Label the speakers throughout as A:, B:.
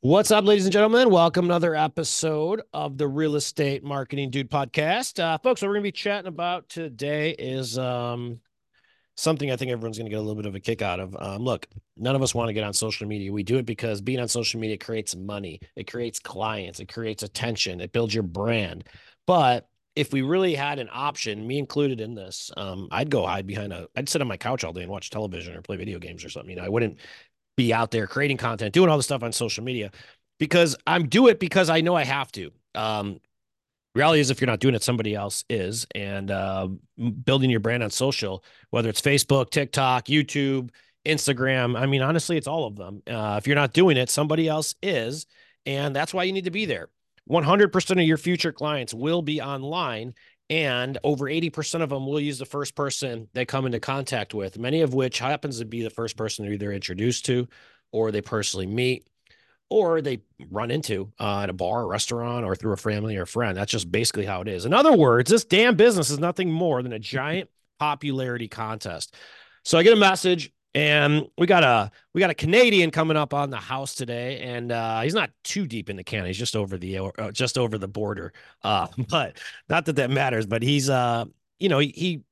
A: What's up, ladies and gentlemen? Welcome another episode of the Real Estate Marketing Dude podcast. Uh, folks, what we're going to be chatting about today is um, something I think everyone's going to get a little bit of a kick out of. Um, look, none of us want to get on social media. We do it because being on social media creates money, it creates clients, it creates attention, it builds your brand. But if we really had an option, me included in this, um, I'd go hide behind a, I'd sit on my couch all day and watch television or play video games or something. You know, I wouldn't be out there creating content, doing all the stuff on social media because I'm do it because I know I have to. Um, reality is if you're not doing it, somebody else is. And uh, building your brand on social, whether it's Facebook, TikTok, YouTube, Instagram, I mean, honestly, it's all of them. Uh, if you're not doing it, somebody else is. And that's why you need to be there. 100% of your future clients will be online and over 80% of them will use the first person they come into contact with, many of which happens to be the first person they're either introduced to or they personally meet or they run into uh, at a bar, a restaurant, or through a family or a friend. That's just basically how it is. In other words, this damn business is nothing more than a giant popularity contest. So I get a message and we got a we got a Canadian coming up on the house today, and uh, he's not too deep in the can. He's just over the uh, just over the border. Uh, but not that that matters. But he's uh, you know, he, he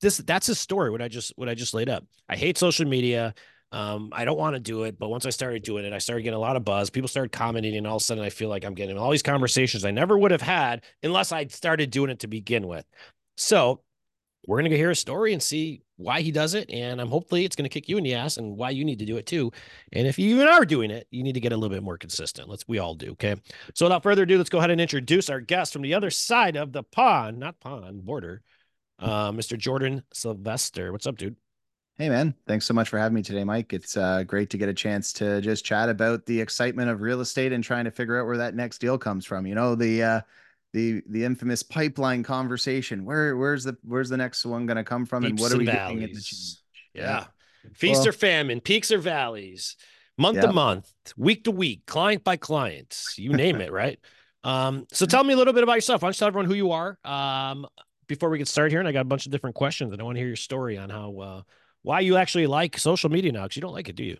A: this that's his story. What I just what I just laid up. I hate social media. Um, I don't want to do it, but once I started doing it, I started getting a lot of buzz. People started commenting, and all of a sudden, I feel like I'm getting all these conversations I never would have had unless I started doing it to begin with. So we're to go hear a story and see why he does it. And I'm hopefully it's going to kick you in the ass and why you need to do it too. And if you even are doing it, you need to get a little bit more consistent. Let's, we all do. Okay. So without further ado, let's go ahead and introduce our guest from the other side of the pond, not pond, border, uh, Mr. Jordan Silvester. What's up, dude?
B: Hey, man. Thanks so much for having me today, Mike. It's uh, great to get a chance to just chat about the excitement of real estate and trying to figure out where that next deal comes from. You know, the, uh, the the infamous pipeline conversation. Where where's the where's the next one going to come from,
A: Peeps
B: and what are we
A: valleys.
B: doing? The
A: yeah. yeah. feast well, or famine, peaks or valleys, month yeah. to month, week to week, client by client, you name it, right? Um, so tell me a little bit about yourself. Why don't you tell everyone who you are? Um, before we get started here, and I got a bunch of different questions, and I want to hear your story on how uh, why you actually like social media now, because you don't like it, do you?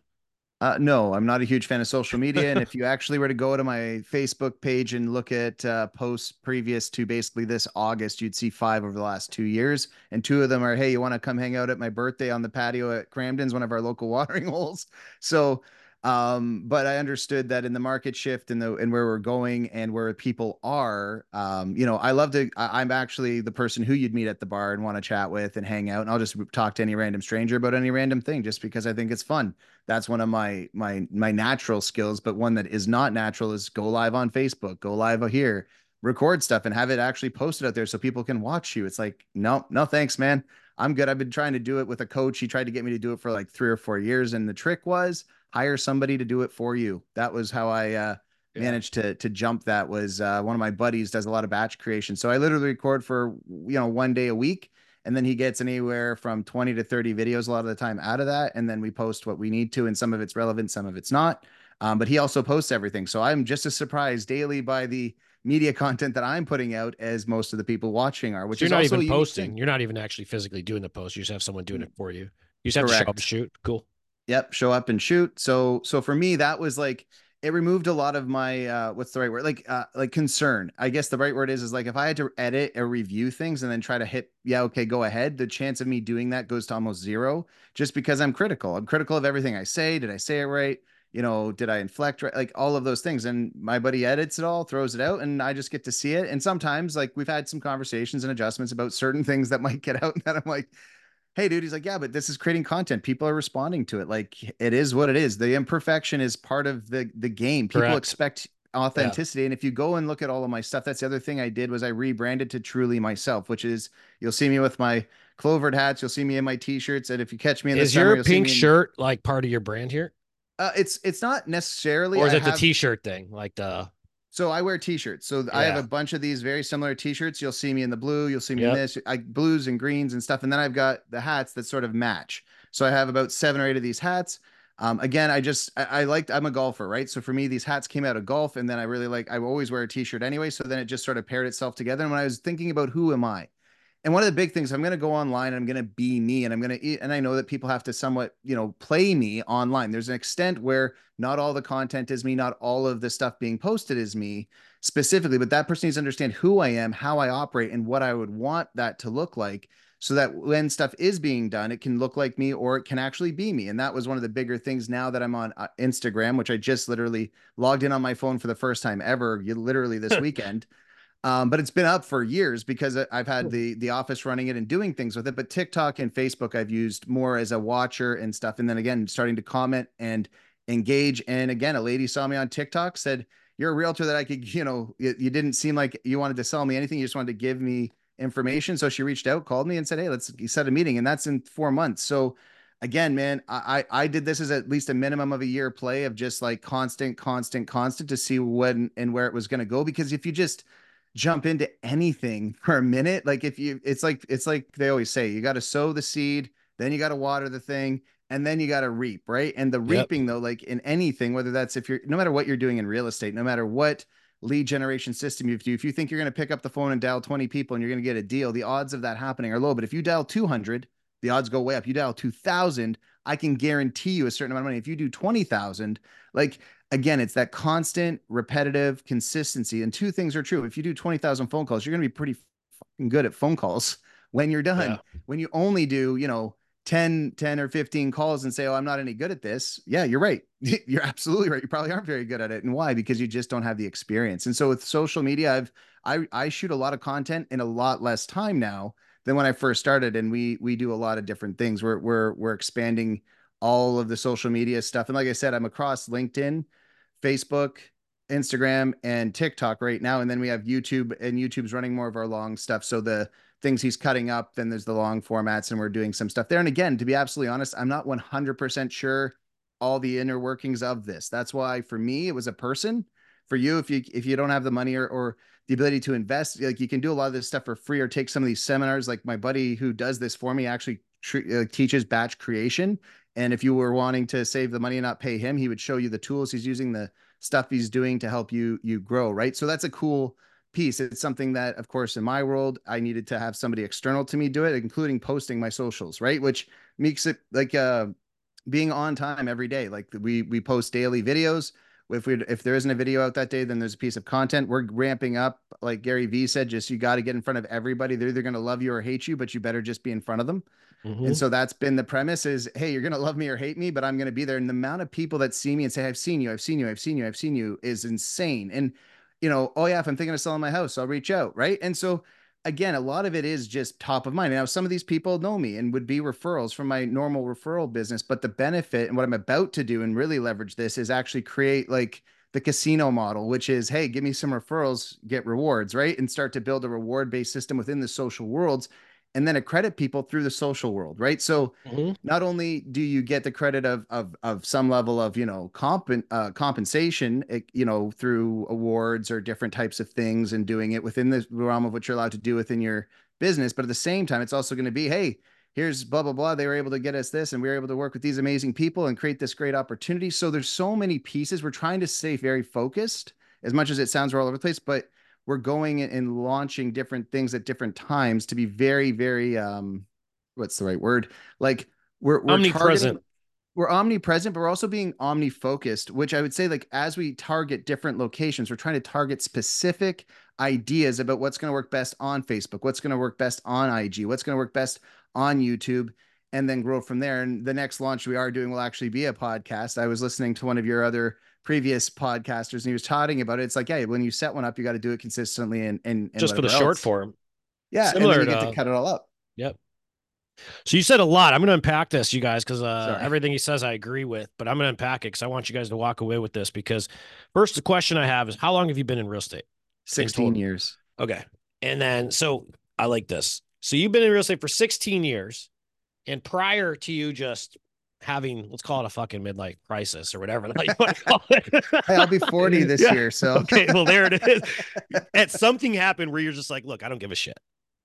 B: Uh, no, I'm not a huge fan of social media. and if you actually were to go to my Facebook page and look at uh, posts previous to basically this August, you'd see five over the last two years. And two of them are, hey, you want to come hang out at my birthday on the patio at Cramden's, one of our local watering holes. So um, but I understood that in the market shift and the and where we're going and where people are, um, you know, I love to. I, am actually the person who you'd meet at the bar and want to chat with and hang out, and I'll just talk to any random stranger about any random thing just because I think it's fun. That's one of my my my natural skills, but one that is not natural is go live on Facebook, go live here, record stuff, and have it actually posted out there so people can watch you. It's like, no, no, thanks, man. I'm good. I've been trying to do it with a coach. He tried to get me to do it for like three or four years, and the trick was hire somebody to do it for you. That was how I uh, yeah. managed to to jump. That was uh, one of my buddies does a lot of batch creation, so I literally record for you know one day a week, and then he gets anywhere from twenty to thirty videos a lot of the time out of that, and then we post what we need to, and some of it's relevant, some of it's not. Um, but he also posts everything, so I'm just as surprised daily by the media content that I'm putting out as most of the people watching are. Which
A: so you're
B: not
A: even posting. You're not even actually physically doing the post. You just have someone doing it for you. You just have Correct. to show up and shoot. Cool.
B: Yep, show up and shoot. So so for me that was like it removed a lot of my uh what's the right word? Like uh like concern. I guess the right word is is like if I had to edit or review things and then try to hit yeah, okay, go ahead, the chance of me doing that goes to almost zero just because I'm critical. I'm critical of everything I say. Did I say it right? You know, did I inflect right? Like all of those things. And my buddy edits it all, throws it out, and I just get to see it. And sometimes like we've had some conversations and adjustments about certain things that might get out and that I'm like, hey dude he's like yeah but this is creating content people are responding to it like it is what it is the imperfection is part of the the game people Correct. expect authenticity yeah. and if you go and look at all of my stuff that's the other thing i did was i rebranded to truly myself which is you'll see me with my clovered hats you'll see me in my t-shirts and if you catch me in
A: is
B: the summer,
A: your pink shirt like part of your brand here
B: Uh, it's it's not necessarily.
A: or is
B: I
A: it the t-shirt thing? Like the
B: So I wear t-shirts. So I have a bunch of these very similar t-shirts. You'll see me in the blue, you'll see me
A: Yep.
B: in this, I blues and greens and stuff. And then I've got the hats that sort of match. So I have about seven or eight of these hats. Um, again, I just I, I liked I'm a golfer, right? So for me, these hats came out of golf, and then I really like I always wear a t-shirt anyway. So then it just sort of paired itself together. And when I was thinking about who am I, and one of the big things I'm going to go online, I'm going to be me, and I'm going to eat. And I know that people have to somewhat, you know, play me online. There's an extent where not all the content is me, not all of the stuff being posted is me specifically, but that person needs to understand who I am, how I operate, and what I would want that to look like so that when stuff is being done, it can look like me or it can actually be me. And that was one of the bigger things now that I'm on uh, Instagram, which I just literally logged in on my phone for the first time ever, you- literally this weekend. Um, but it's been up for years because I've had the the office running it and doing things with it. But TikTok and Facebook I've used more as a watcher and stuff. And then again, starting to comment and engage. And again, a lady saw me on TikTok, said, You're a realtor that I could, you know, you, you didn't seem like you wanted to sell me anything. You just wanted to give me information. So she reached out, called me, and said, Hey, let's set a meeting. And that's in four months. So again, man, I I I did this as at least a minimum of a year play of just like constant, constant, constant to see when and where it was going to go. Because if you just jump into anything for a minute, like if you, it's like it's like they always say, you got to sow the seed, then you got to water the thing, and then you got to reap, right? And the
A: Yep.
B: reaping though, like in anything, whether that's if you're no matter what you're doing in real estate, no matter what lead generation system you do, if you think you're going to pick up the phone and dial 20 people and you're going to get a deal, the odds of that happening are low. But if you dial 200, the odds go way up. You dial 2000, I can guarantee you a certain amount of money. If you do 20,000, like again, it's that constant, repetitive consistency. And two things are true. If you do 20,000 phone calls, you're going to be pretty fucking good at phone calls when you're done.
A: Yeah.
B: When you only do, you know, 10, 10 or 15 calls and say, Oh, I'm not any good at this. Yeah, you're right. You're absolutely right. You probably aren't very good at it. And why? Because you just don't have the experience. And so with social media, I've I I shoot a lot of content in a lot less time now than when I first started. And we we do a lot of different things. We're we're we're expanding all of the social media stuff. And like I said, I'm across LinkedIn, Facebook, Instagram, and TikTok right now. And then we have YouTube, and YouTube's running more of our long stuff. So the things he's cutting up, then there's the long formats, and we're doing some stuff there. And again, to be absolutely honest, I'm not 100% sure all the inner workings of this. That's why for me, it was a person. For you, if you if you don't have the money or or the ability to invest, like you can do a lot of this stuff for free or take some of these seminars. Like my buddy who does this for me actually uh, teaches batch creation. And if you were wanting to save the money and not pay him, he would show you the tools he's using, the stuff he's doing to help you you grow. Right. So that's a cool piece. It's something that, of course, in my world, I needed to have somebody external to me do it, including posting my socials. Right, which makes it like uh being on time every day. Like we we post daily videos. If we if there isn't a video out that day, then there's a piece of content. We're ramping up, like Gary Vee said. Just you got to get in front of everybody. They're either going to love you or hate you, but you better just be in front of them.
A: Mhm.
B: And so that's been the premise: is hey, you're going to love me or hate me, but I'm going to be there. And the amount of people that see me and say, "I've seen you, I've seen you, I've seen you, I've seen you," is insane. And you know, oh yeah, if I'm thinking of selling my house, I'll reach out, right? And so again, a lot of it is just top of mind. Now, some of these people know me and would be referrals from my normal referral business, but the benefit and what I'm about to do and really leverage this is actually create like the casino model, which is, hey, give me some referrals, get rewards, right? And start to build a reward based system within the social worlds and then accredit people through the social world, right? So
A: Mhm.
B: not only do you get the credit of of of some level of you know comp uh, compensation, eh, you know through awards or different types of things, and doing it within the realm of what you're allowed to do within your business, but at the same time, it's also going to be, hey, here's blah blah blah. They were able to get us this, and we were able to work with these amazing people and create this great opportunity. So there's so many pieces. We're trying to stay very focused, as much as it sounds we're all over the place, but we're going and launching different things at different times to be very, very um, what's the right word? Like we're, we're
A: Omnipresent.
B: targeting- we're omnipresent, but we're also being omni-focused, which I would say, like, as we target different locations, we're trying to target specific ideas about what's going to work best on Facebook, what's going to work best on IG, what's going to work best on YouTube, and then grow from there. And the next launch we are doing will actually be a podcast. I was listening to one of your other previous podcasters, and he was talking about it. It's like, yeah, when you set one up, you got to do it consistently and and, and
A: just for the
B: whatever
A: short form.
B: Yeah,
A: Similar
B: and then you get
A: to-
B: to cut it all up. Yep.
A: So you said a lot. I'm going to unpack this, you guys, because uh, everything he says I agree with. But I'm going to unpack it because I want you guys to walk away with this. Because first, the question I have is, how long have you been in real estate?
B: 16 years.
A: Okay, and then so I like this. So you've been in real estate for 16 years, and prior to you just having let's call it a fucking midlife crisis or whatever the hell you want to call it.
B: Hey, I'll be 40 this
A: Yeah.
B: year. So
A: okay, well there it is. At something happened where you're just like, look, I don't give a shit.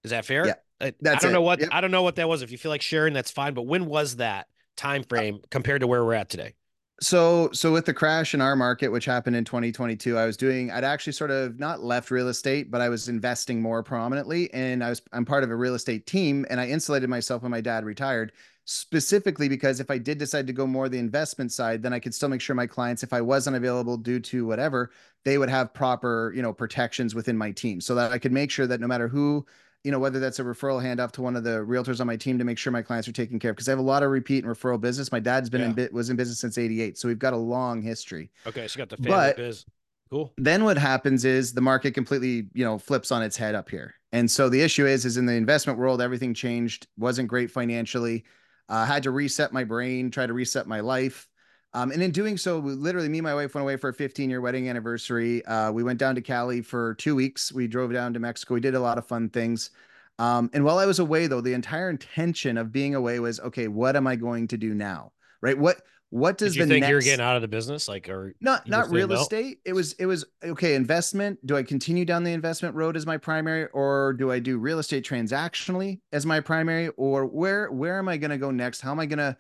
A: Is that fair?
B: Yeah,
A: I, I don't know what
B: Yep.
A: I don't know what that was. If you feel like sharing, that's fine. But when was that time frame compared to where we're at today?
B: so so with the crash in our market which happened in 2022 i was doing i'd actually sort of not left real estate but i was investing more prominently and i was i'm part of a real estate team and i insulated myself when my dad retired specifically because if i did decide to go more the investment side then i could still make sure my clients if i wasn't available due to whatever they would have proper you know protections within my team so that i could make sure that no matter who you know, whether that's a referral handoff to one of the realtors on my team to make sure my clients are taken care of. Cause I have a lot of repeat and referral business. My dad's been
A: Yeah.
B: in bit was in business since 88. So we've got a long history.
A: Okay, so you got the family
B: But-
A: biz. Cool.
B: Then what happens is the market completely, you know, flips on its head up here. And so the issue is, is in the investment world, everything changed, wasn't great financially. Uh, had to reset my brain, try to reset my life. Um, and in doing so, literally, me and my wife went away for a 15 year wedding anniversary. Uh, we went down to Cali for two weeks. We drove down to Mexico. We did a lot of fun things. Um, and while I was away, though, the entire intention of being away was, okay, what am I going to do now? Right? What what does
A: Did you
B: the
A: think
B: next
A: you're getting out of the business? Like, or
B: not not real
A: know?
B: estate. It was it was okay investment. Do i continue down the investment road as my primary or do i do real estate transactionally as my primary? Or where where am i going to go next? How am i going to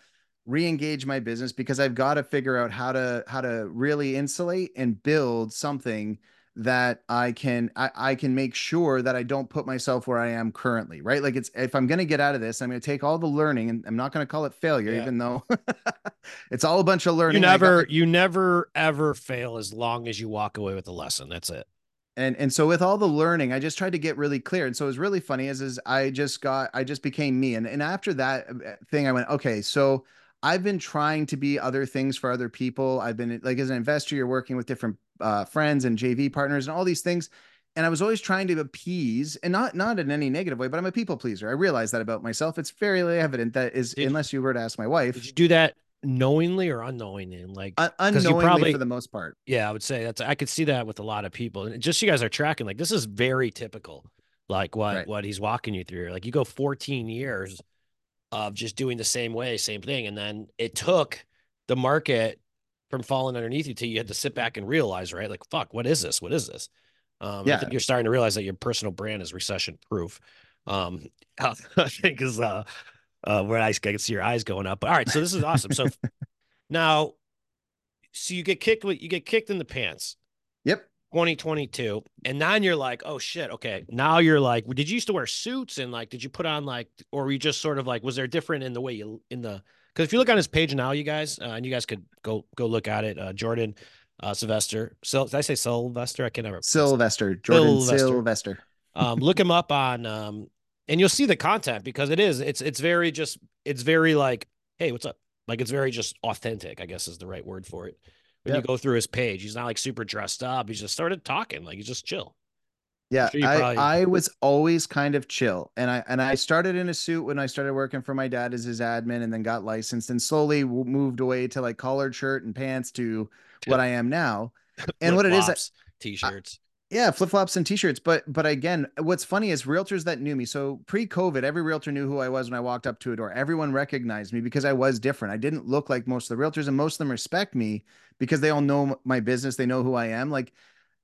B: re-engage my business? Because i've got to figure out how to how to really insulate and build something that i can I, I can make sure that i don't put myself where i am currently right like it's if i'm going to get out of this i'm going to take all the learning and i'm not going to call it failure
A: Yeah.
B: even though it's all a bunch of learning
A: you
B: I got
A: never you never ever fail as long as you walk away with a lesson. That's it.
B: and and so with all the learning i just tried to get really clear and so it was really funny is is i just got i just became me and and after that uh, thing i went okay so i've been trying to be other things for other people i've been like as an investor you're working with different uh, friends and jv partners and all these things and i was always trying to appease and not not in any negative way but i'm a people pleaser i realize that about myself it's fairly evident that is
A: Did-
B: unless you were to ask my wife
A: Did you do that knowingly or unknowingly? Like, you
B: unknowingly
A: probably-
B: for the most part
A: yeah, I would say that's I could see that with a lot of people. And just you guys are tracking, like this is very typical. Like what
B: Right.
A: what he's walking you through. Like you go 14 years of just doing the same way, same thing. And then it took the market from falling underneath you till you had to sit back and realize, right? Like, fuck, what is this? What is this? Um, I
B: Yeah.
A: think you're starting to realize that your personal brand is recession proof. Um, I think is uh, uh, where I, I can see your eyes going up. But all right, so this is awesome. So now, so you get kicked you get kicked in the pants.
B: yep
A: 2022 and now you're like oh shit okay. Now you're like did you used to wear suits and like did you put on like or were you just sort of like was there different in the way you in the because if you look on his page now you guys uh, and you guys could go go look at it uh jordan uh silvester Sil- did i say silvester? I can never
B: silvester jordan
A: Silvester.
B: silvester.
A: Um look him up on um and you'll see the content because it is it's it's very just it's very like hey what's up? Like it's very just authentic i guess is the right word for it when
B: Yep.
A: you go through his page he's not like super dressed up he's just started talking like he's just chill
B: Yeah,
A: sure
B: I,
A: probably-
B: I was always kind of chill, and I and I started in a suit when I started working for my dad as his admin, and then got licensed, and slowly moved away to like collared shirt and pants to what I am now. And what it is,
A: t-shirts
B: yeah, flip flops and t-shirts. But but again, what's funny is realtors that knew me. So pre-COVID, every realtor knew who I was when I walked up to a door. Everyone recognized me because I was different. I didn't look like most of the realtors, and most of them respect me because they all know my business. They know who I am. Like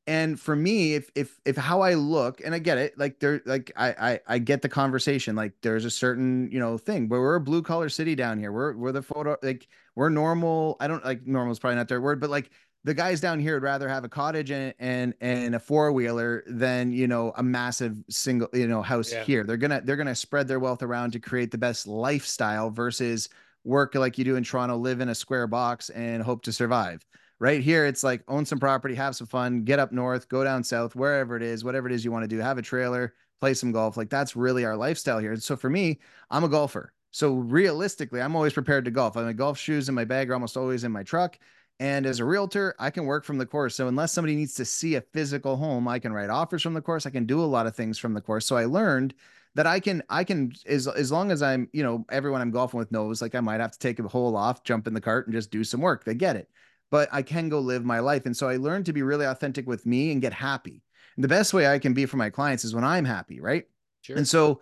B: and for me if if if how i look and i get it like there like I, I i get the conversation like there's a certain you know thing but we're a blue collar city down here we're we're the photo like we're normal i don't like normal is probably not their word but like the guys down here would rather have a cottage and and and a four-wheeler than you know a massive single you know house
A: Yeah.
B: here. They're gonna they're gonna spread their wealth around to create the best lifestyle versus work like you do in toronto live in a square box and hope to survive. Right here it's like own some property have some fun get up north go down south wherever it is whatever it is you want to do have a trailer play some golf. Like that's really our lifestyle here. So for me i'm a golfer. So realistically i'm always prepared to golf. I my golf shoes in my bag are almost always in my truck and as a realtor i can work from the course so unless somebody needs to see a physical home i can write offers from the course i can do a lot of things from the course so i learned that I can I can as as long as I'm you know everyone I'm golfing with knows like I might have to take a hole off, jump in the cart, and just do some work. They get it, but I can go live my life, and so I learned to be really authentic with me and get happy. And the best way I can be for my clients is when I'm happy, right?
A: sure
B: And so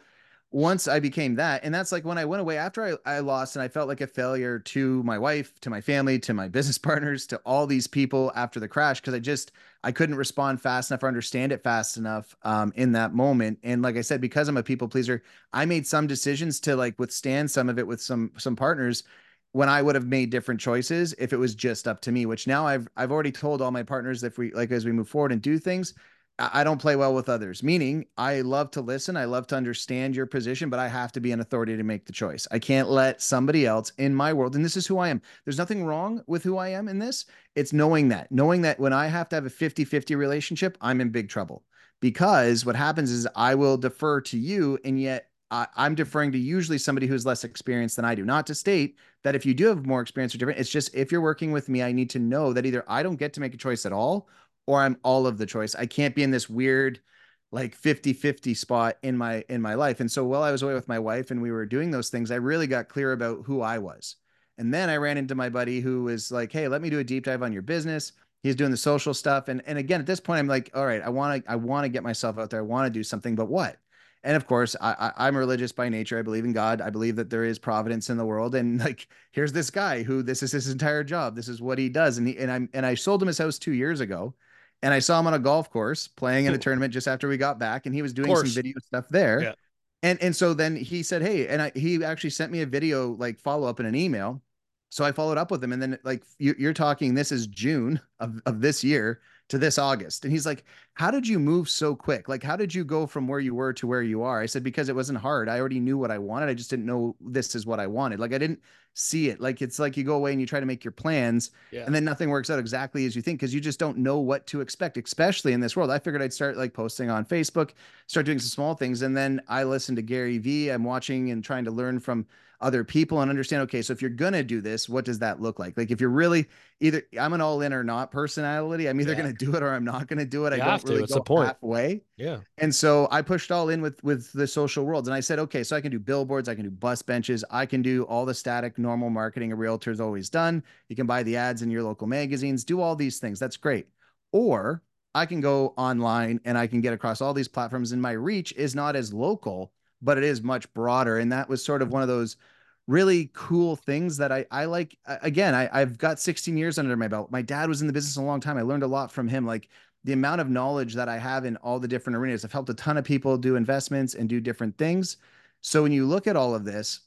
B: once I became that, and that's like when I went away after I, I lost and I felt like a failure to my wife, to my family, to my business partners, to all these people after the crash, because I just I couldn't respond fast enough or understand it fast enough um, in that moment. And like I said, because I'm a people pleaser, I made some decisions to like withstand some of it with some some partners when I would have made different choices if it was just up to me, which now I've I've already told all my partners if we like as we move forward and do things, I don't play well with others, meaning I love to listen. I love to understand your position, but I have to be an authority to make the choice. I can't let somebody else in my world, and this is who I am. There's nothing wrong with who I am in this. It's knowing that, knowing that when I have to have a 50 50 relationship, I'm in big trouble because what happens is I will defer to you, and yet I, am deferring to usually somebody who's less experienced than I do. Not to state that if you do have more experience or different, it's just if you're working with me, I need to know that either I don't get to make a choice at all or I'm all of the choice. I can't be in this weird like 50-50 spot in my in my life. And so while I was away with my wife and we were doing those things, I really got clear about who I was. And then I ran into my buddy who was like, "Hey, let me do a deep dive on your business." He's doing the social stuff and and again at this point I'm like, "All right, I want to I want to get myself out there. I want to do something, but what?" And of course, I, I, am religious by nature. I believe in God. I believe that there is providence in the world. And like, here's this guy who this is his entire job. This is what he does. And he and I and I sold him his house two years ago and I saw him on a golf course playing in a tournament just after we got back, and he was doing some video stuff there. Yeah. And and so then he said, "Hey," and I, he actually sent me a video like follow up in an email. So I followed up with him, and then like you, you're talking, this is June of of this year to this August. And he's like, How did you move so quick? Like, how did you go from where you were to where you are? I said, Because it wasn't hard. I already knew what I wanted. I just didn't know this is what I wanted. Like, I didn't see it. Like, it's like you go away and you try to make your plans yeah. and then nothing works out exactly as you think because you just don't know what to expect, especially in this world. I figured I'd start like posting on Facebook, start doing some small things. And then I listen to Gary Vee. I'm watching and trying to learn from other people and understand okay so if you're gonna do this what does that look like? Like if you're really either i'm an all in or not personality i'm either yeah. gonna do it or i'm not gonna do it.
A: You
B: i don't really
A: it's go point.
B: halfway.
A: Yeah.
B: And so i pushed all in with with the social worlds and i said okay so i can do billboards i can do bus benches i can do all the static normal marketing a realtor's always done. You can buy the ads in your local magazines do all these things that's great. Or i can go online and i can get across all these platforms and my reach is not as local but it is much broader. And that was sort of one of those really cool things that I, I like. Again, I, I've got 16 years under my belt. My dad was in the business a long time. I learned a lot from him. Like the amount of knowledge that I have in all the different arenas. I've helped a ton of people do investments and do different things. So when you look at all of this,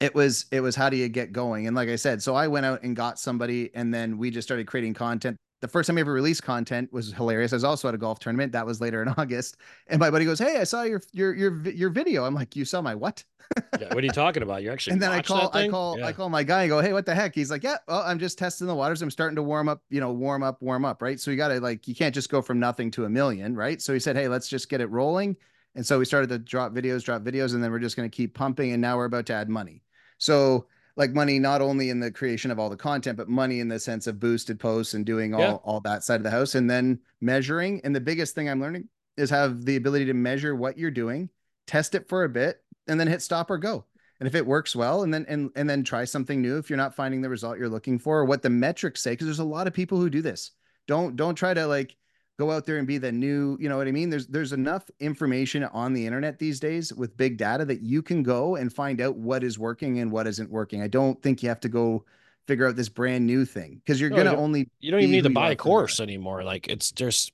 B: it was it was how do you get going? And like I said, so I went out and got somebody, and then we just started creating content the first time I ever released content was hilarious. I was also at a golf tournament. That was later in August. And my buddy goes, Hey, I saw your your your your video. I'm like, You saw my what?
A: yeah, what are you talking about? You actually
B: and then I call I call yeah. I call my guy and go, Hey, what the heck? He's like, Yeah, well, I'm just testing the waters. I'm starting to warm up, you know, warm up, warm up, right? So you gotta like you can't just go from nothing to a million, right? So he said, Hey, let's just get it rolling. And so we started to drop videos, drop videos, and then we're just gonna keep pumping. And now we're about to add money. So like money not only in the creation of all the content but money in the sense of boosted posts and doing all yeah. all that side of the house. And then measuring and the biggest thing i'm learning is have the ability to measure what you're doing test it for a bit and then hit stop or go. And if it works well and then and, and then try something new if you're not finding the result you're looking for or what the metrics say because there's a lot of people who do this. Don't don't try to like go out there and be the new you know what i mean? There's there's enough information on the internet these days with big data that you can go and find out what is working and what isn't working. I don't think you have to go figure out this brand new thing because you're no, gonna
A: you
B: only
A: you don't even need to buy a course anymore. Like it's just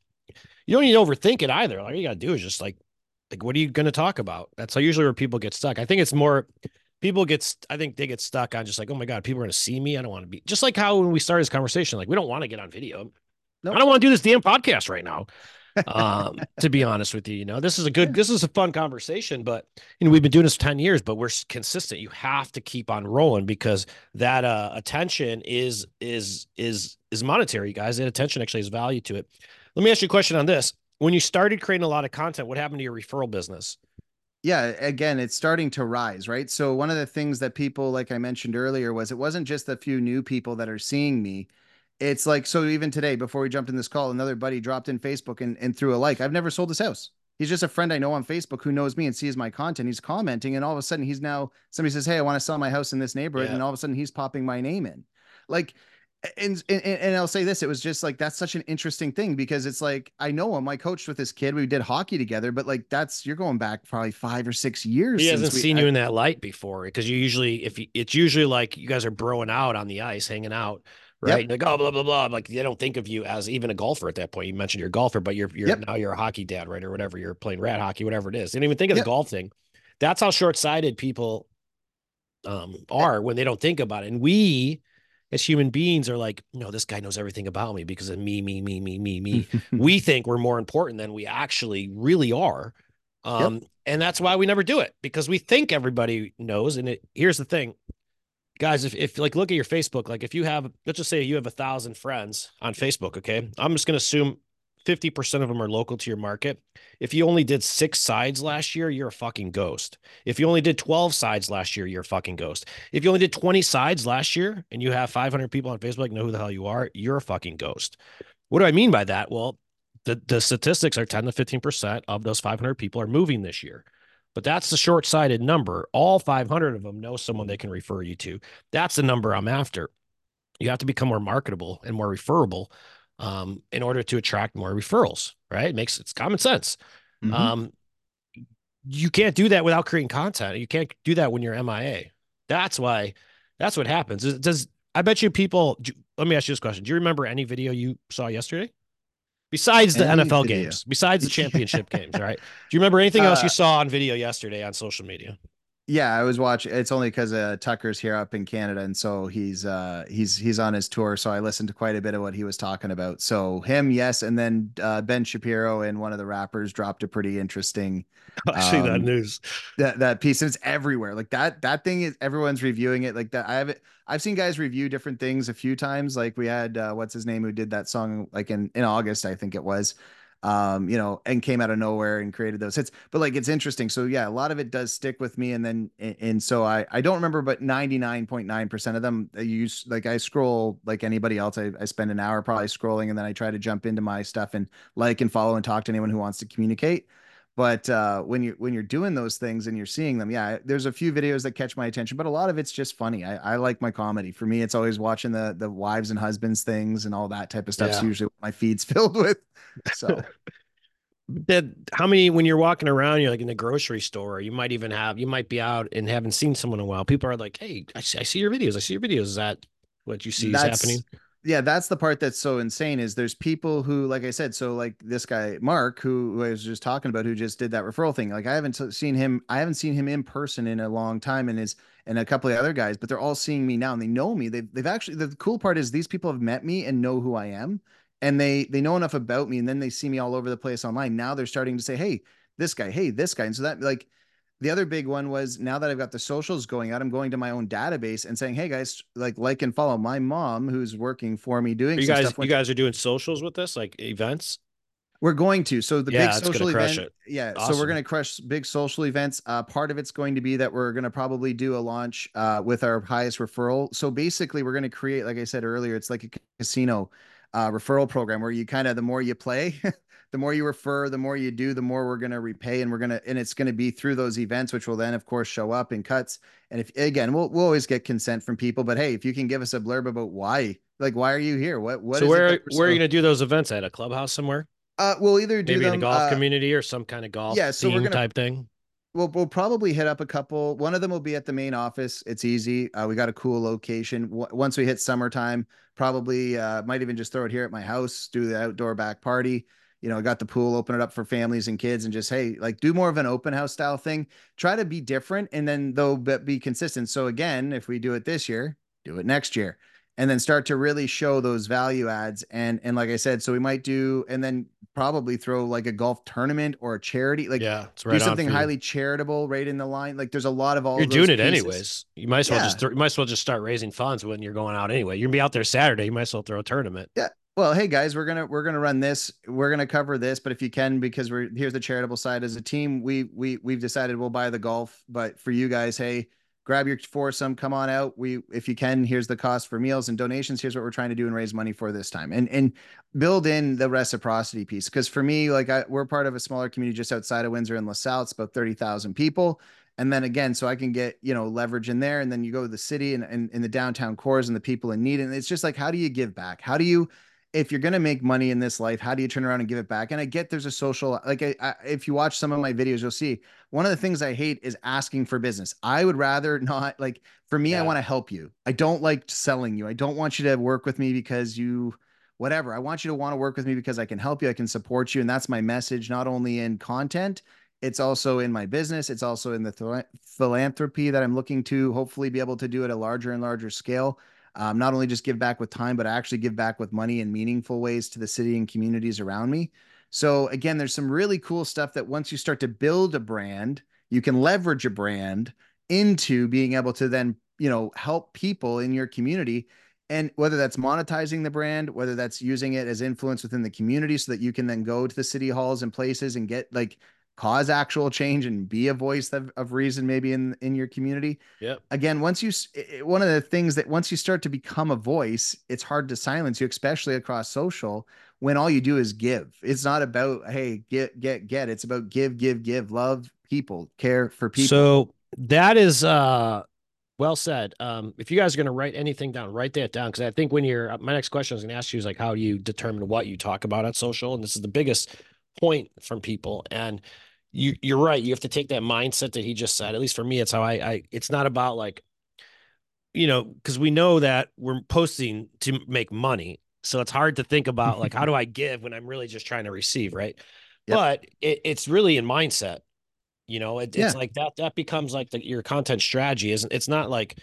A: you don't need to overthink it either. All you gotta do is just like like what are you gonna talk about? That's how usually where people get stuck. I think it's more people get i think they get stuck on just like oh my god people are gonna see me. I don't want to be just like how when we started this conversation like we don't want to get on video Nope. I don't want to do this damn podcast right now. um, to be honest with you, you know, this is a good, this is a fun conversation, but you know, we've been doing this 10 years, but we're consistent. You have to keep on rolling because that uh, attention is, is, is, is monetary, guys. That attention actually has value to it. Let me ask you a question on this. When you started creating a lot of content, what happened to your referral business?
B: yeah again it's starting to rise right so one of the things that people like i mentioned earlier was it wasn't just a few new people that are seeing me it's like so even today before we jumped in this call another buddy dropped in facebook and, and threw a like i've never sold this house he's just a friend i know on facebook who knows me and sees my content he's commenting and all of a sudden he's now somebody says hey i want to sell my house in this neighborhood yeah. and all of a sudden he's popping my name in like and, and and I'll say this: it was just like that's such an interesting thing because it's like I know him. I coached with this kid. We did hockey together, but like that's you're going back probably five or six years.
A: He hasn't
B: we,
A: seen
B: I,
A: you in that light before because you usually, if you, it's usually like you guys are broing out on the ice, hanging out, right? Yep. Like oh blah blah blah. Like they don't think of you as even a golfer at that point. You mentioned you're a golfer, but you're you're yep. now you're a hockey dad, right, or whatever. You're playing rat hockey, whatever it is. They didn't even think of yep. the golf thing. That's how short sighted people um are when they don't think about it. And we as human beings are like, no, this guy knows everything about me because of me, me, me, me, me, me. we think we're more important than we actually really are. Um, and that's why we never do it because we think everybody knows. And it, here's the thing, guys, if, if like, look at your Facebook, like if you have, let's just say you have a thousand friends on Facebook. Okay. I'm just going to assume 50% of them are local to your market. If you only did six sides last year, you're a fucking ghost. If you only did 12 sides last year, you're a fucking ghost. If you only did 20 sides last year and you have 500 people on Facebook know who the hell you are, you're a fucking ghost. What do I mean by that? Well, the, the statistics are 10 to 15% of those 500 people are moving this year. But that's the short sighted number. All 500 of them know someone they can refer you to. That's the number I'm after. You have to become more marketable and more referable um, in order to attract more referrals, right? It makes it's common sense. Mm-hmm. Um, you can't do that without creating content. You can't do that when you're MIA. That's why that's what happens. Does I bet you people let me ask you this question. Do you remember any video you saw yesterday? Besides the NFL video. games, besides the championship games, right? Do you remember anything else you uh, saw on video yesterday on social media?
B: Yeah, I was watching. It's only because uh, Tucker's here up in Canada, and so he's uh, he's he's on his tour. So I listened to quite a bit of what he was talking about. So him, yes, and then uh, Ben Shapiro and one of the rappers dropped a pretty interesting.
A: I see um, that news.
B: That that piece it's everywhere. Like that that thing is everyone's reviewing it. Like that I have I've seen guys review different things a few times. Like we had uh, what's his name who did that song like in in August I think it was um, you know, and came out of nowhere and created those hits. But like it's interesting. So yeah, a lot of it does stick with me. And then and so I I don't remember, but 99.9% of them I use like I scroll like anybody else. I, I spend an hour probably scrolling and then I try to jump into my stuff and like and follow and talk to anyone who wants to communicate. But uh, when you when you're doing those things and you're seeing them, yeah, there's a few videos that catch my attention, but a lot of it's just funny. I, I like my comedy. For me, it's always watching the the wives and husbands things and all that type of stuff. Yeah. usually my feed's filled with. So
A: that how many when you're walking around, you're like in the grocery store, you might even have you might be out and haven't seen someone in a while. People are like, Hey, I see, I see your videos. I see your videos. Is that what you see is happening?
B: Yeah that's the part that's so insane is there's people who like i said so like this guy mark who, who i was just talking about who just did that referral thing like i haven't seen him i haven't seen him in person in a long time and his and a couple of other guys but they're all seeing me now and they know me. They've, they've actually the cool part is these people have met me and know who i am and they they know enough about me and then they see me all over the place online. Now they're starting to say hey this guy hey this guy. And so that like the other big one was now that I've got the socials going out, I'm going to my own database and saying, "Hey guys, like like and follow my mom who's working for me doing."
A: you guys, you guys are doing socials with this, like events.
B: We're going to. So the yeah, big social event. Yeah. Awesome. So we're going to crush big social events. Uh, part of it's going to be that we're going to probably do a launch uh, with our highest referral. So basically, we're going to create, like I said earlier, it's like a casino uh, referral program where you kind of the more you play, the more you refer, the more you do, the more we're going to repay, and we're going to, and it's going to be through those events, which will then, of course, show up in cuts. And if again, we'll we'll always get consent from people, but hey, if you can give us a blurb about why, like, why are you here? What what?
A: So where where are you going to do those events at a clubhouse somewhere?
B: Uh, we'll either do
A: maybe
B: them,
A: in a golf
B: uh,
A: community or some kind of golf
B: yeah, so we're gonna,
A: type thing.
B: We'll, we'll probably hit up a couple. One of them will be at the main office. It's easy. Uh, we got a cool location. W- once we hit summertime, probably uh, might even just throw it here at my house, do the outdoor back party you know, got the pool, open it up for families and kids, and just hey, like do more of an open house style thing. Try to be different, and then though be consistent. So again, if we do it this year, do it next year, and then start to really show those value adds. And and like I said, so we might do, and then probably throw like a golf tournament or a charity, like
A: yeah,
B: right do something highly charitable right in the line. Like there's a lot of all.
A: You're doing it pieces. anyways. You might as well yeah. just th- you might as well just start raising funds when you're going out anyway. You're gonna be out there Saturday. You might as well throw a tournament.
B: Yeah, well hey guys we're gonna we're gonna run this we're gonna cover this but if you can because we're here's the charitable side as a team we we we've decided we'll buy the golf but for you guys hey grab your foursome come on out we if you can here's the cost for meals and donations here's what we're trying to do and raise money for this time and and build in the reciprocity piece because for me like I, we're part of a smaller community just outside of windsor and lasalle it's about 30000 people And then again, so I can get, you know, leverage in there. And then you go to the city and, in the downtown cores and the people in need. And it's just like, how do you give back? How do you, if you're going to make money in this life, how do you turn around and give it back? And I get there's a social, like, I, I, if you watch some of my videos, you'll see one of the things I hate is asking for business. I would rather not, like, for me, yeah. I want to help you. I don't like selling you. I don't want you to work with me because you, whatever. I want you to want to work with me because I can help you, I can support you. And that's my message, not only in content, it's also in my business. It's also in the th- philanthropy that I'm looking to hopefully be able to do at a larger and larger scale. Um, not only just give back with time, but actually give back with money in meaningful ways to the city and communities around me. So again, there's some really cool stuff that once you start to build a brand, you can leverage a brand into being able to then, you know, help people in your community and whether that's monetizing the brand whether that's using it as influence within the community so that you can then go to the city halls and places and get like cause actual change and be a voice of, of reason maybe in in your community.
A: Yeah
B: again once you one of the things that once you start to become a voice it's hard to silence you especially across social when all you do is give. It's not about hey get get get. It's about give give give love people care for people.
A: So that is uh well said. Um, if you guys are going to write anything down, write that down because I think when you're uh, my next question I was going to ask you is like how do you determine what you talk about on social, and this is the biggest point from people. And you you're right. You have to take that mindset that he just said. At least for me, it's how I. I it's not about like, you know, because we know that we're posting to make money, so it's hard to think about like how do I give when I'm really just trying to receive, right? Yep. But it, it's really in mindset you know, it, yeah. it's like that. That becomes like the, your content strategy. Isn't it's not like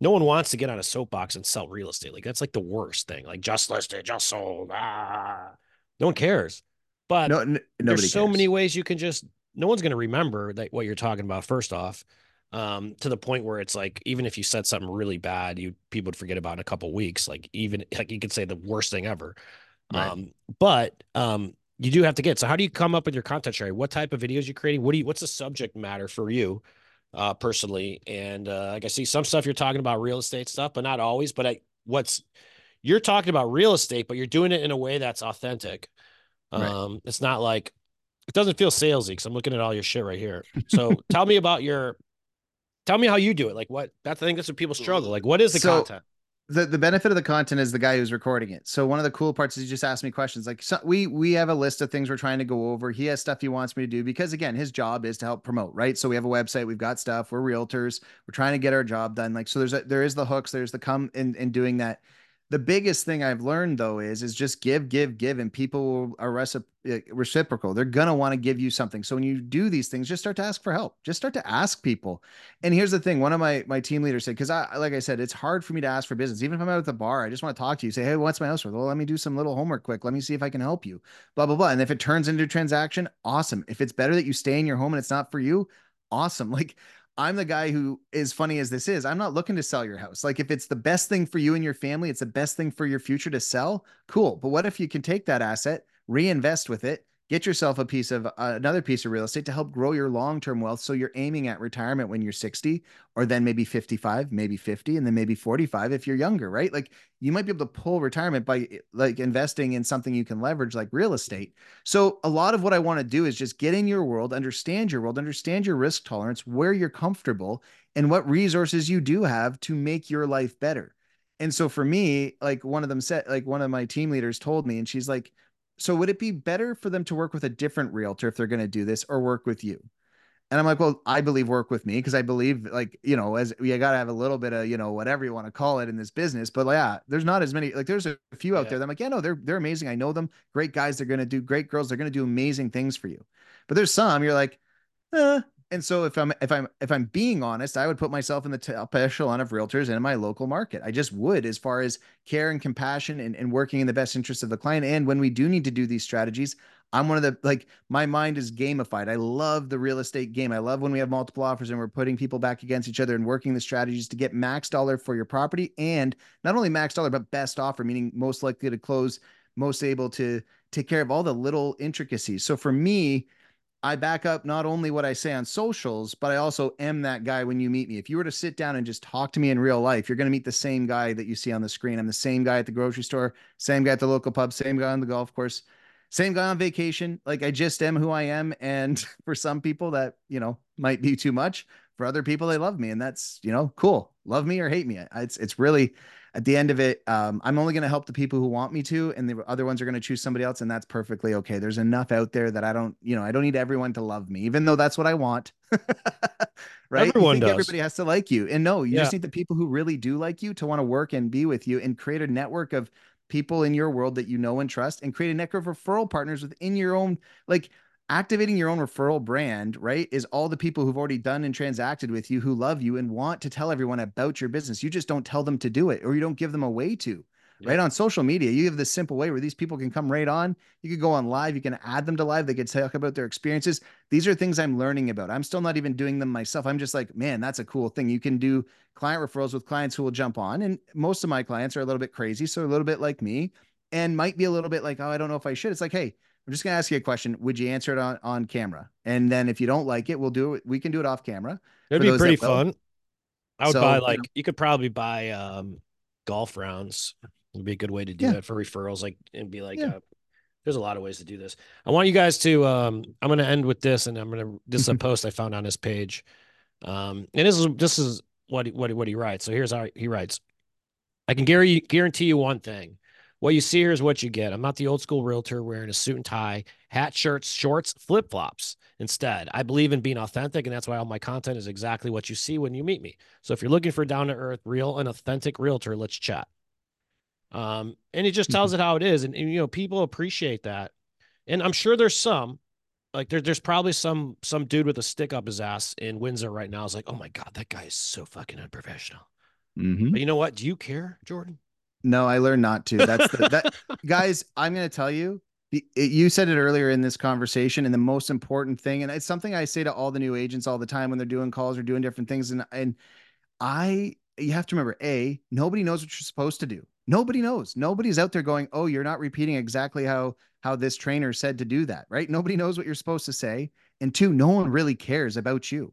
A: no one wants to get on a soapbox and sell real estate. Like that's like the worst thing. Like just listed, just sold. Ah, no one cares. But no, n- there's so cares. many ways you can just. No one's going to remember that what you're talking about. First off, um, to the point where it's like even if you said something really bad, you people would forget about in a couple weeks. Like even like you could say the worst thing ever. Right. Um, but um, you do have to get. So how do you come up with your content strategy? What type of videos you creating? What do you what's the subject matter for you uh personally? And uh like I see some stuff you're talking about real estate stuff, but not always. But I what's you're talking about real estate, but you're doing it in a way that's authentic. Um right. it's not like it doesn't feel salesy because I'm looking at all your shit right here. So tell me about your tell me how you do it. Like what that's I think that's what people struggle. Like what is the so, content?
B: the, the benefit of the content is the guy who's recording it. So one of the cool parts is he just asked me questions. Like so we we have a list of things we're trying to go over. He has stuff he wants me to do because again, his job is to help promote, right? So we have a website, we've got stuff, we're realtors, we're trying to get our job done. Like so there's a, there is the hooks, there's the come in in doing that the biggest thing I've learned though is is just give, give, give, and people are recip- eh, reciprocal. They're gonna want to give you something. So when you do these things, just start to ask for help. Just start to ask people. And here's the thing: one of my my team leaders said, because I like I said, it's hard for me to ask for business. Even if I'm out at the bar, I just want to talk to you. Say, hey, what's my house worth? Well, let me do some little homework quick. Let me see if I can help you. Blah blah blah. And if it turns into a transaction, awesome. If it's better that you stay in your home and it's not for you, awesome. Like I'm the guy who, as funny as this is, I'm not looking to sell your house. Like, if it's the best thing for you and your family, it's the best thing for your future to sell, cool. But what if you can take that asset, reinvest with it, get yourself a piece of uh, another piece of real estate to help grow your long-term wealth. So you're aiming at retirement when you're 60 or then maybe 55 maybe 50 and then maybe 45 if you're younger right? Like you might be able to pull retirement by like investing in something you can leverage like real estate. So a lot of what i want to do is just get in your world understand your world understand your risk tolerance where you're comfortable and what resources you do have to make your life better. And so for me like one of them said like one of my team leaders told me and she's like so would it be better for them to work with a different realtor if they're going to do this or work with you? And I'm like, well, I believe work with me because I believe like, you know, as you got to have a little bit of, you know, whatever you want to call it in this business. But yeah, there's not as many, like there's a few out yeah. there that I'm like, yeah, no, they're, they're amazing. I know them. Great guys. They're going to do great girls. They're going to do amazing things for you. But there's some you're like, eh, and so if I'm if I'm if I'm being honest, I would put myself in the top echelon of realtors in my local market. I just would, as far as care and compassion and, and working in the best interest of the client. And when we do need to do these strategies, I'm one of the like my mind is gamified. I love the real estate game. I love when we have multiple offers and we're putting people back against each other and working the strategies to get max dollar for your property and not only max dollar but best offer, meaning most likely to close, most able to take care of all the little intricacies. So for me, I back up not only what I say on socials, but I also am that guy when you meet me. If you were to sit down and just talk to me in real life, you're going to meet the same guy that you see on the screen. I'm the same guy at the grocery store, same guy at the local pub, same guy on the golf course, same guy on vacation. Like I just am who I am. And for some people that, you know, might be too much, for other people, they love me, and that's you know cool. Love me or hate me. It's it's really at the end of it, um, I'm only going to help the people who want me to, and the other ones are going to choose somebody else, and that's perfectly okay. There's enough out there that I don't, you know, I don't need everyone to love me, even though that's what I want. right?
A: Everyone does.
B: Everybody has to like you, and no, you
A: Yeah.
B: just need the people who really do like you to want to work and be with you, and create a network of people in your world that you know and trust, and create a network of referral partners within your own, like activating your own referral brand, right, is all the people who've already done and transacted with you who love you and want to tell everyone about your business. You just don't tell them to do it or you don't give them a way to.
A: Yeah.
B: Right on social media, you have this simple way where these people can come right on. You could go on live, you can add them to live, they could talk about their experiences. These are things I'm learning about. I'm still not even doing them myself. I'm just like, man, that's a cool thing. You can do client referrals with clients who will jump on. And most of my clients are a little bit crazy, so a little bit like me and might be a little bit like, oh, I don't know if I should. It's like, hey, I'm just gonna ask you a question. Would you answer it on, on camera? And then if you don't like it, we'll do it. We can do it off camera.
A: It'd be pretty
B: will.
A: fun. I would
B: So,
A: buy
B: you
A: like
B: know-
A: you could probably buy um golf rounds. Would be a good way to do
B: Yeah.
A: that for referrals. Like and be like,
B: Yeah.
A: uh, there's a lot of ways to do this. I want you guys to. Um, I'm going to end with this, and I'm going to. This is a post I found on his page. Um, and this is this is what he, what he- what he writes. So here's how he writes. I can guarantee guarantee you one thing. What you see here is what you get. I'm not the old school realtor wearing a suit and tie, hat, shirts, shorts, flip flops. Instead, I believe in being authentic, and that's why all my content is exactly what you see when you meet me. So if you're looking for down to earth, real, and authentic realtor, let's chat. Um, and he just tells it how it is, and, and you know people appreciate that, and I'm sure there's some, like there, there's probably some some dude with a stick up his ass in Windsor right now. is like, oh my god, that guy is so fucking unprofessional.
B: Mhm.
A: But you know what? Do you care, Jordan?
B: No, I learned not to. That's the, that, guys. I'm going to tell you. You said it earlier in this conversation, and the most important thing, and it's something I say to all the new agents all the time when they're doing calls or doing different things, and and I, you have to remember, a nobody knows what you're supposed to do. Nobody knows. Nobody's out there going, "Oh, you're not repeating exactly how how this trainer said to do that." Right? Nobody knows what you're supposed to say, and two, no one really cares about you.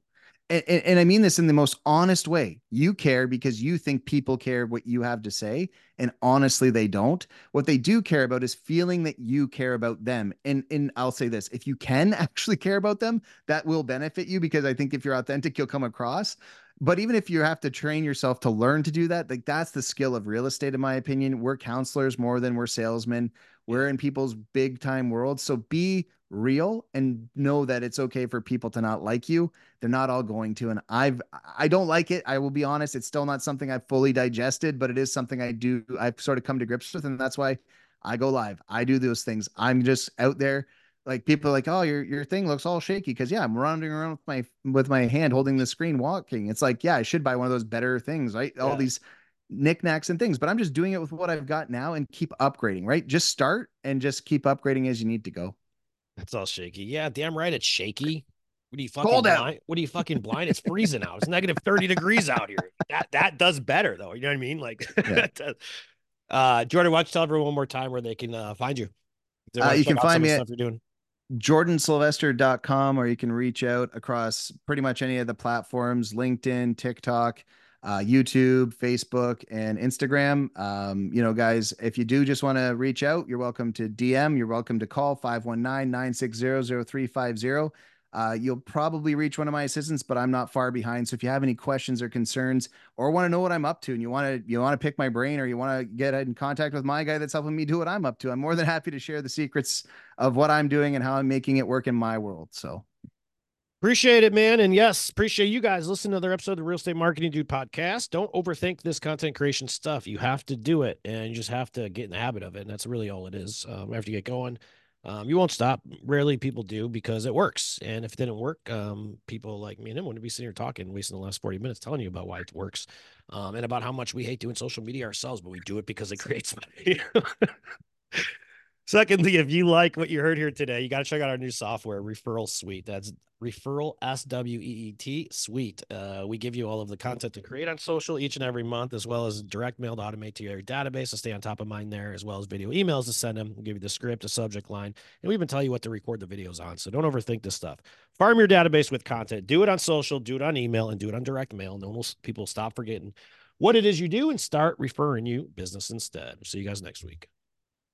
B: And, and, I mean this in the most honest way. You care because you think people care what you have to say, and honestly, they don't. What they do care about is feeling that you care about them. And and I'll say this: if you can actually care about them, that will benefit you because I think if you're authentic, you'll come across. But even if you have to train yourself to learn to do that, like that's the skill of real estate, in my opinion. We're counselors more than we're salesmen. We're in people's big time world. So be real and know that it's okay for people to not like you. They're not all going to. And I've I don't like it. I will be honest. It's still not something I've fully digested, but it is something I do. I've sort of come to grips with, and that's why I go live. I do those things. I'm just out there. Like people are like, oh, your your thing looks all shaky because yeah, I'm running around with my with my hand holding the screen, walking. It's like yeah, I should buy one of those better things, right? All these knickknacks and things, but I'm just doing it with what I've got now and keep upgrading, right? Just start and just keep upgrading as you need to go.
A: That's all shaky. Yeah, damn right. It's shaky. What are you fucking
B: Cold out.
A: blind? What are you fucking blind? It's freezing out. It's negative 30 degrees out here. That that does better though. You know what I mean? Like
B: Yeah.
A: does- uh Jordan, why don't you tell everyone one more time where they can uh, find you?
B: Uh, you can find me at-
A: you're doing.
B: jordansilvester.com or you can reach out across pretty much any of the platforms linkedin tiktok uh, youtube facebook and instagram. Um, you know guys if you do just want to reach out you're welcome to dm you're welcome to call 519-960-0350 uh, you'll probably reach one of my assistants but i'm not far behind. So if you have any questions or concerns or want to know what i'm up to and you want to you want to pick my brain or you want to get in contact with my guy that's helping me do what i'm up to i'm more than happy to share the secrets of what I'm doing and how I'm making it work in my world. So
A: Appreciate it, man. And yes, appreciate you guys listening to another episode of the Real Estate Marketing Dude podcast. Don't overthink this content creation stuff. You have to do it and you just have to get in the habit of it. And that's really all it is. Um, after you get going, um, you won't stop. Rarely people do because it works. And if it didn't work, um, people like me and him wouldn't be sitting here talking, wasting the last 40 minutes telling you about why it works um, and about how much we hate doing social media ourselves, but we do it because it creates money. Secondly, if you like what you heard here today, you got to check out our new software, Referral Suite. That's Referral S W E E T Suite. Uh, we give you all of the content to create on social each and every month, as well as direct mail to automate to your database to stay on top of mind there, as well as video emails to send them. We'll give you the script, the subject line, and we even tell you what to record the videos on. So don't overthink this stuff. Farm your database with content. Do it on social, do it on email, and do it on direct mail. And then we'll, people will stop forgetting what it is you do and start referring you business instead. See you guys next week.